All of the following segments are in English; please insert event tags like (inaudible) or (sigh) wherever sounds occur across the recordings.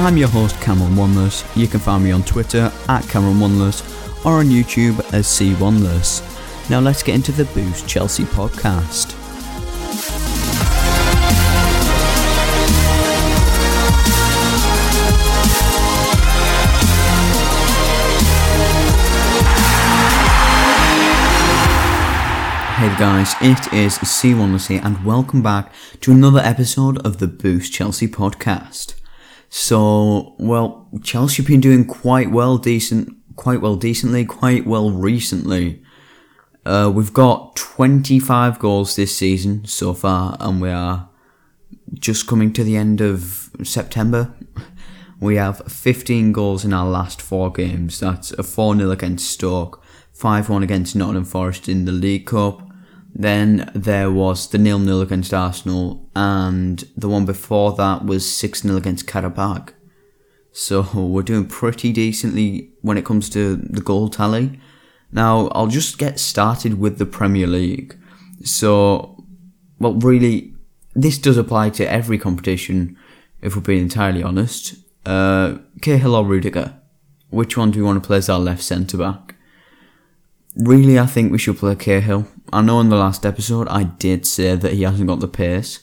I'm your host Cameron Wanless. You can find me on Twitter at Cameron Wanless or on YouTube as C Wanless. Now let's get into the Boost Chelsea podcast. Hey guys, it is C1 here and welcome back to another episode of the Boost Chelsea podcast. So, well, Chelsea have been doing quite well, decent, quite well, decently, quite well recently. Uh, we've got 25 goals this season so far, and we are just coming to the end of September. (laughs) We have 15 goals in our last four games. That's a 4 0 against Stoke, 5 1 against Nottingham Forest in the League Cup. Then there was the nil nil against Arsenal, and the one before that was 6 0 against Qarabag. So (laughs) we're doing pretty decently when it comes to the goal tally. Now, I'll just get started with the Premier League. So, well, really, this does apply to every competition, if we're being entirely honest. Uh, Cahill or Rudiger? Which one do we want to play as our left centre back? Really, I think we should play Cahill. I know in the last episode I did say that he hasn't got the pace,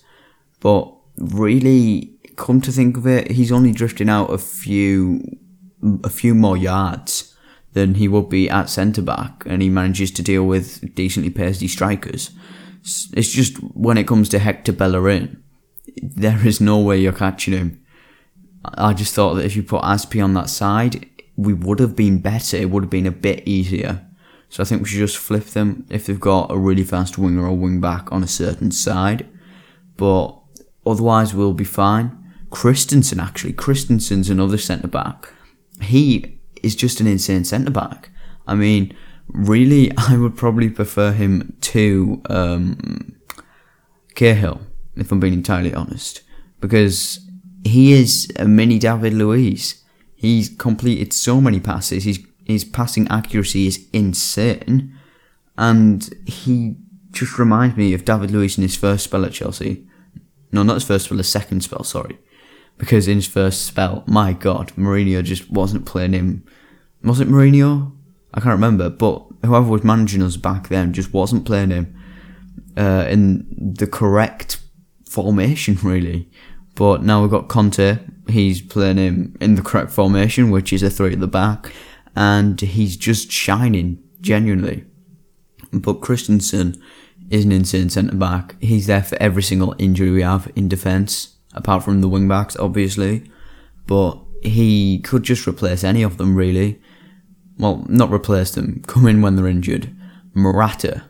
but really, come to think of it, he's only drifting out a few, a few more yards than he would be at centre back, and he manages to deal with decently pacey strikers. It's just when it comes to Hector Bellerin, there is no way you're catching him. I just thought that if you put Azpi on that side, we would have been better. It would have been a bit easier. So I think we should just flip them if they've got a really fast winger or wing back on a certain side. But otherwise, we'll be fine. Christensen, actually, Christensen's another centre back. He is just an insane centre back. I mean, really, (laughs) I would probably prefer him to um, Cahill, if I'm being entirely honest, because he is a mini David Luiz. He's completed so many passes. He's his passing accuracy is insane, and he just reminds me of David Luiz in his first spell at Chelsea. No, not his first spell, his second spell. Sorry, because in his first spell, my God, Mourinho just wasn't playing him. Was it Mourinho? I can't remember, but whoever was managing us back then just wasn't playing him uh, in the correct formation, (laughs) really. But now we've got Conte. He's playing him in the correct formation, which is a three at the back, and he's just shining genuinely. But Christensen is an insane centre back. He's there for every single injury we have in defence, apart from the wing backs, obviously. But he could just replace any of them, really. Well, not replace them, (laughs) come in when they're injured. Morata,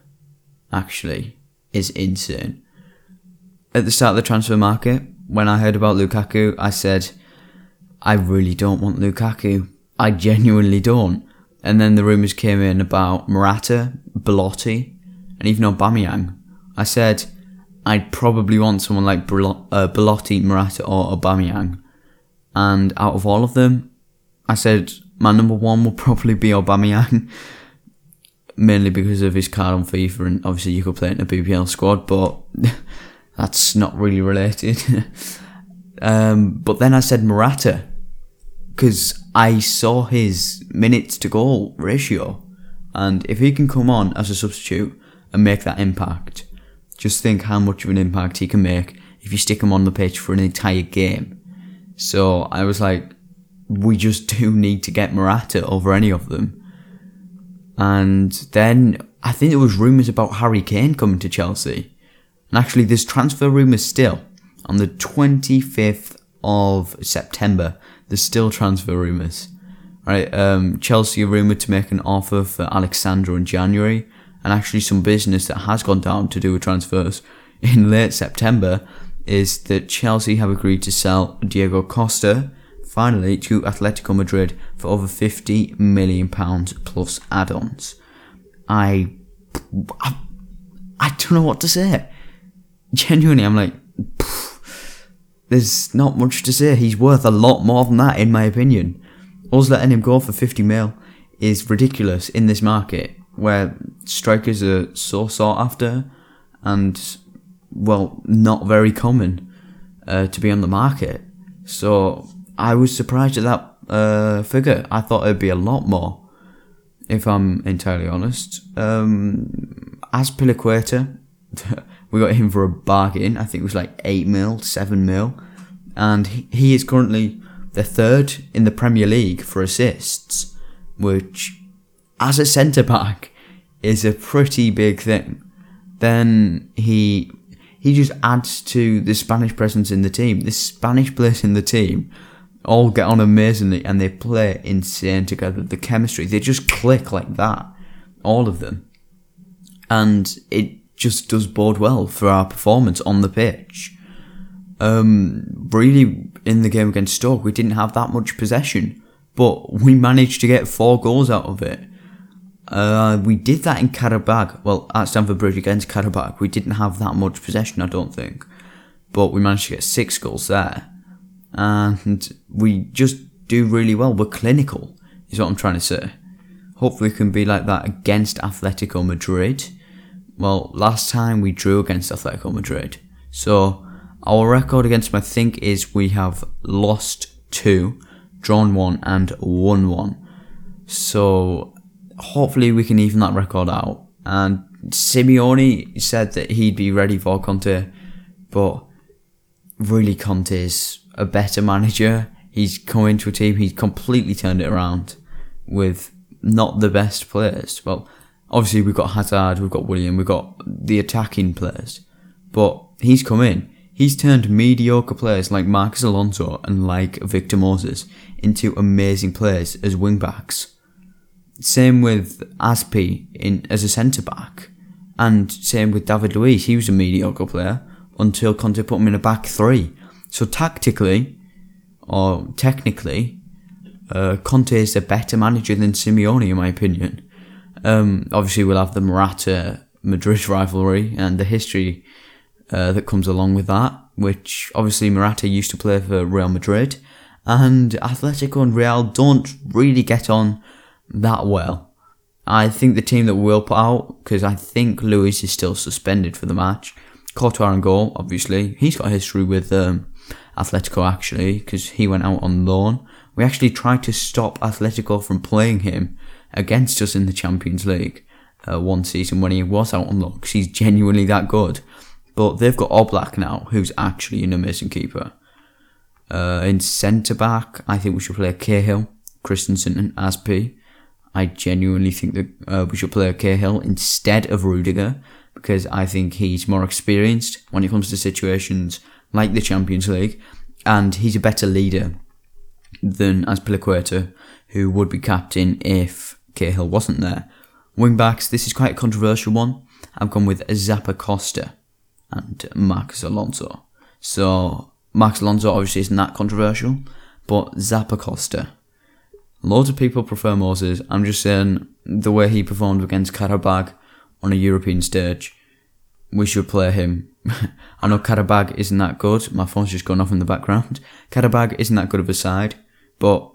actually, is insane. At the start of the transfer market, when I heard about Lukaku, I said, I really don't want Lukaku. I genuinely don't. And then the rumours came in about Morata, Belotti, and even Aubameyang. I said, I'd probably want someone like uh, Belotti, Morata, or Aubameyang. And out of all of them, I said my number one will probably be Aubameyang. (laughs) Mainly because of his card on FIFA, and obviously you could play in a BPL squad, but (laughs) that's not really related. (laughs) um, but then I said Morata because I saw his minutes to goal ratio, and if he can come on as a substitute and make that impact, just think how much of an impact he can make if you stick him on the pitch for an entire game. So I was like, we just (laughs) do need to get Morata over any of them. And then I think there was rumours about Harry Kane coming to Chelsea. And actually, there's transfer rumours still. On the 25th of September, there's still transfer rumours. Right, um, Chelsea are rumoured to make an offer for Alex Sandro in January, and actually some business that has gone down to do with transfers in late September is that Chelsea have agreed to sell Diego Costa finally to Atletico Madrid for over 50 million pounds plus add-ons. I, I, I don't know what to say. Genuinely, I'm like, there's not much to say. He's worth a lot more than that, in my opinion. Us letting him go for 50 mil is ridiculous in this market where strikers are so sought after and, well, not very common uh, to be on the market. So I was surprised at that uh, figure. I thought it'd be a lot more, if I'm entirely honest. Um, Azpilicueta, (laughs) we got him for a bargain. I think it was like 8 mil, 7 mil. And he, he is currently the third in the Premier League for assists, which, as a centre back, is a pretty big thing. Then he he just adds to the Spanish presence in the team. The Spanish players in the team all get on amazingly and they play insane together. The chemistry, they just click like that. All of them. And it just does bode well for our performance on the pitch. Um, really, in the game against Stoke, we didn't have that much possession, but we managed to get four goals out of it. Uh, we did that in Qarabag. Well, at Stamford Bridge against Qarabag, we didn't have that much possession, I don't think, but we managed to get six goals there, and we just do really well. We're clinical, is what I'm trying to say. Hopefully, we can be like that against Atletico Madrid. Well, last time we drew against Atletico Madrid, so our record against them, I think, is we have lost two, drawn one, and won one. So hopefully we can even that record out. And Simeone said that he'd be ready for Conte, but really Conte is a better manager. He's come into a team, he's completely turned it around with not the best players. Well, obviously we've got Hazard, we've got Willian, we've got the attacking players, but he's come in. He's turned mediocre players like Marcos Alonso and like Victor Moses into amazing players as wing backs. Same with Azpi in as a centre back, and same with David Luiz. He was a mediocre player until Conte put him in a back three. So tactically, or technically, uh, Conte is a better manager than Simeone, in my opinion. Um, obviously, we'll have the Morata Madrid (laughs) rivalry and the history uh, that comes along with that. Which obviously Morata used to play for Real Madrid, and Atletico and Real don't really get on that well. I think the team that will put out, because I think Luiz is still suspended for the match. Courtois and goal, obviously. He's got a history with um, Atletico, actually, because he went out on loan. We actually tried to stop Atletico from playing him against us in the Champions League uh, one season when he was out on loan, he's genuinely that good. But they've got Oblak now, who's actually an amazing keeper. Uh, in centre back, I think we should play Cahill, Christensen, and Azpi. I genuinely think that uh, we should play Cahill instead of Rudiger because I think he's more experienced when it comes to situations like the Champions League, and he's a better leader than Azpilicueta, who would be captain if Cahill wasn't there. Wing backs, this is quite a controversial one. I've gone with Zappacosta and Marcos Alonso. So Marcos Alonso obviously isn't that controversial, but Zappa Zappacosta Loads of people prefer Moses. I'm just saying the way he performed against Qarabag on a European stage, we should play him. (laughs) I know Qarabag isn't that good. My phone's just gone off in the background. Qarabag isn't that good of a side, but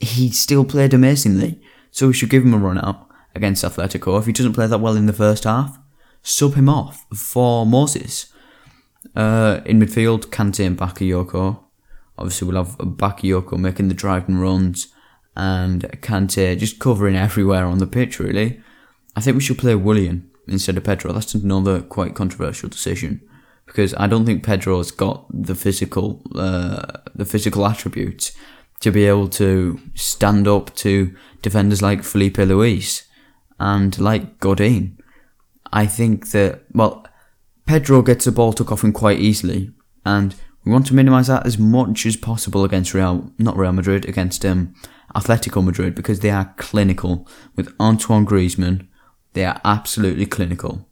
he still played amazingly. So we should give him a run out against Atletico. If he doesn't play that well in the first half, sub him off for Moses. Uh, in midfield, Kante and Bakayoko. Obviously, we'll have Bakayoko making the driving runs and Kante just covering (laughs) everywhere on the pitch, really. I think we should play Willian instead of Pedro. That's another quite controversial decision because I don't think Pedro's got the physical, uh, the physical attributes to be able to stand up to defenders like Filipe Luis and like Godin. I think that well, Pedro gets the ball took off him quite easily, and we want to minimise that as much as possible against Real, not Real Madrid, against um, Atletico Madrid because they are clinical. With Antoine Griezmann, they are absolutely clinical.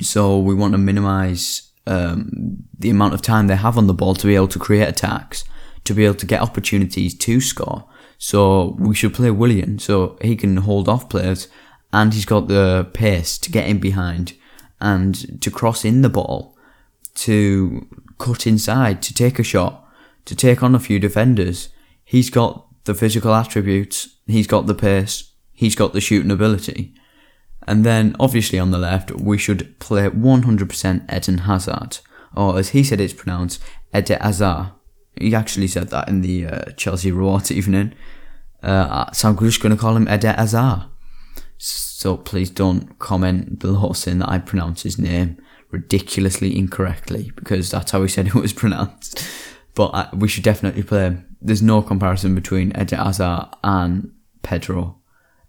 So we want to minimise um, the amount of time they have on the ball to be able to create attacks, to be able to get opportunities to score. So we should play Willian so he can hold off players and he's got the pace to get in behind and to cross in the ball, to cut inside, to take a shot, to take on a few defenders. He's got the physical attributes, he's got the pace, he's got the shooting ability. And then, obviously, on the left, we should play 100% Eden Hazard, or as he said it's pronounced, Ede Hazard. He actually said that in the uh, Chelsea rewards evening. Uh, so I'm just going to call him Eden Hazard. So please don't comment below saying that I pronounce his name ridiculously incorrectly because that's how he said (laughs) it was pronounced. But uh, we should definitely play him. There's no comparison between Eden Hazard and Pedro.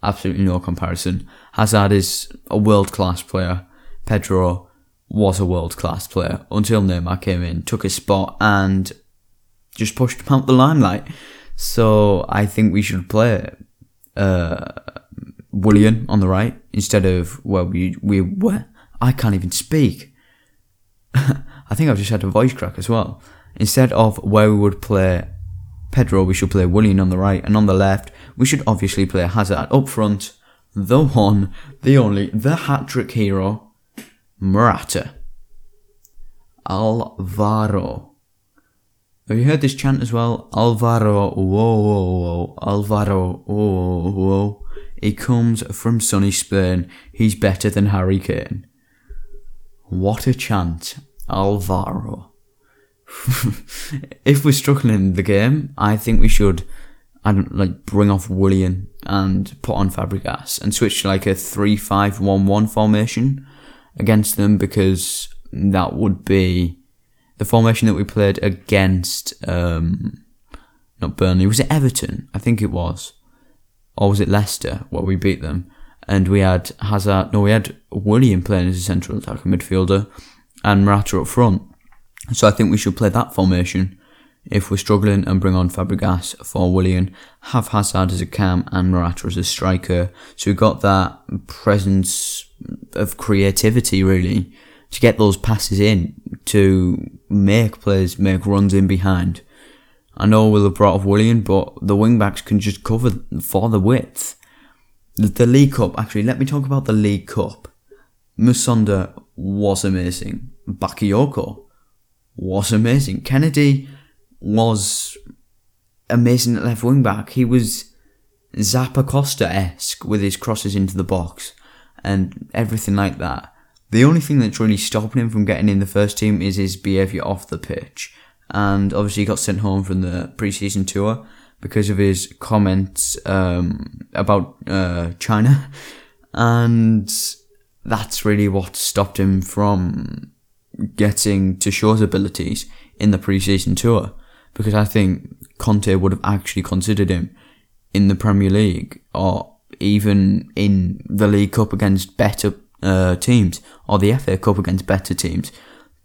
Absolutely no comparison. Hazard is a world class player. Pedro was a world class player until Neymar came in, took his spot, and just pushed him out the limelight. So I think we should play uh, Willian on the right instead of well we we were I can't even speak. (laughs) I think I've just had a voice crack as well. Instead of where we would play Pedro, we should play Willian on the right, and on the left we should obviously play Hazard up front. The one, the only, the hat trick hero, Morata. Alvaro. Have you heard this chant as well? Alvaro, whoa, whoa, whoa, Alvaro, whoa, whoa. whoa. He comes from sunny Spain. He's better than Harry Kane. What a chant, Alvaro. (laughs) if we're struggling in the game, I think we should, I don't like bring off Willian and put on Fabregas and switch to like a three-five-one-one formation against them because that would be the formation that we played against. Um, not Burnley. Was it Everton? I think it was or was it Leicester where we beat them? And we had Hazard, no, we had Willian playing as a central attacking midfielder and Morata up front. So I think we should play that formation if we're struggling and bring on Fabregas for Willian, have Hazard as a cam and Morata as a striker. So we've got that presence of creativity really to get those passes in, to make players make runs in behind. I know we'll have brought off Willian, but the wing backs can just cover for the width. The, the League Cup, actually, let me talk about the League Cup. Musonda was amazing. Bakayoko was amazing. Kennedy was amazing at left wing back. He was Zappacosta esque with his crosses into the box and everything like that. The only thing that's really stopping him from getting in the first team is his behaviour off the pitch and obviously he got sent home from the preseason tour because of his comments um, about uh, China, (laughs) and that's really what stopped him from getting to show his abilities in the preseason tour. Because I think Conte would have actually considered him in the Premier League or even in the League Cup against better uh, teams or the FA Cup against better teams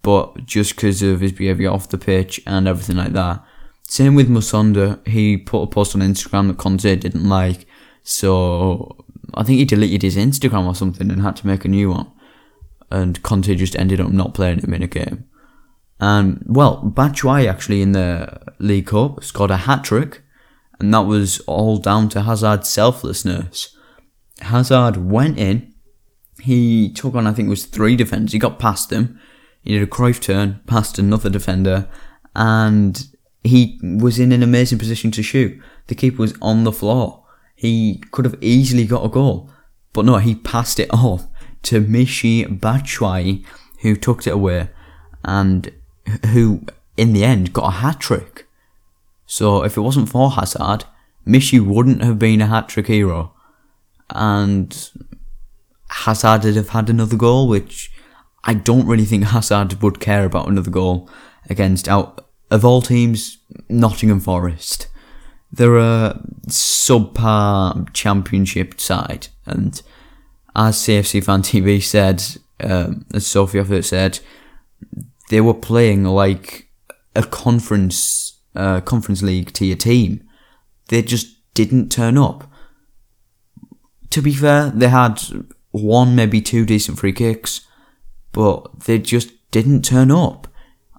but just because of his behaviour off the pitch and everything like that. Same with Musonda, he put a post on Instagram that Conte didn't like, so I think he deleted his Instagram or something and had to make a new one. And Conte just ended up not playing him in a game. And well, Batshuayi actually in the League Cup scored a hat trick, and that was all down to Hazard's selflessness. Hazard went in, he took on I think it was three defenders, he got past them, he did a Cruyff turn past another defender, and he was in an amazing position to shoot. The keeper was on the floor. He could have easily got a goal, but no, he passed it off to Michy Batshuayi, who took it away, and who in the end got a hat trick. So if it wasn't for Hazard, Michy wouldn't have been a hat trick hero, and Hazard would have had another goal, which I don't really think Hazard would care about another goal against out of all teams, Nottingham Forest. They're a subpar championship side, and as CFC Fan TV said, um, as Sophie said, they were playing like a conference uh, conference league tier team. They just didn't turn up. To be fair, they had one, maybe two decent free kicks but they just didn't turn up.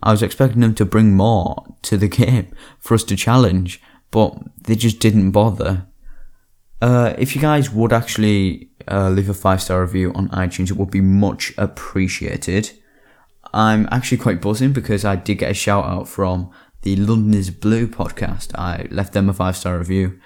I was expecting them to bring more to the (laughs) game for us to challenge, but they just didn't bother. Uh, if you guys would actually uh, leave a five star review on iTunes, it would be much appreciated. I'm actually quite buzzing because I did get a shout out from the London is Blue podcast. I left them a five star review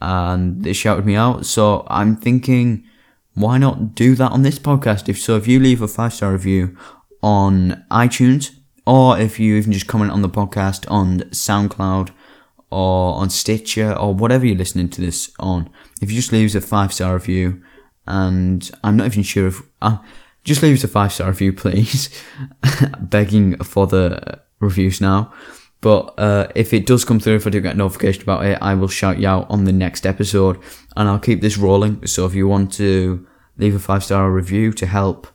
and they shouted me out. So I'm thinking why not do that on this podcast? If so, if you leave a five star review on iTunes or if you even just comment on the podcast on SoundCloud or on Stitcher or whatever you're listening to this on, if you just leave us a five star review, and I'm not even sure if uh, just leave us a five star review, (laughs) please. (laughs) Begging for the reviews now. But uh, if it does come through, if I do get notification about it, I will shout you out on the next episode, and I'll keep this rolling. So if you want to leave a five star review to help,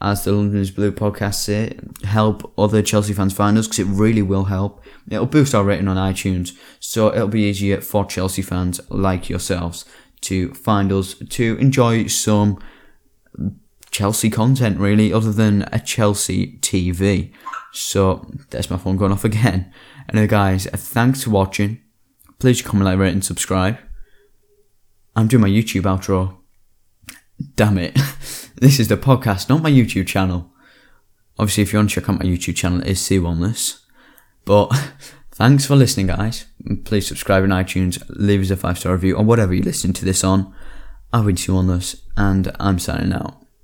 as the London is Blue podcast say, help other Chelsea fans find us because it really will help. It'll boost our rating on iTunes, so it'll be easier for Chelsea fans like yourselves to find us to enjoy some Chelsea content, really, other than a Chelsea TV. So there's my phone going off again. (laughs) Anyway, guys, uh, thanks for watching. Please comment, like, rate, and subscribe. I'm doing my YouTube outro. Damn it. (laughs) this is the podcast, not my YouTube channel. Obviously, if you want to check out my YouTube channel, it is C Wanless. But (laughs) thanks for listening, guys. Please subscribe on iTunes, leave us a five star review, or whatever you listen to this on. I've been C Wanless, and I'm signing out.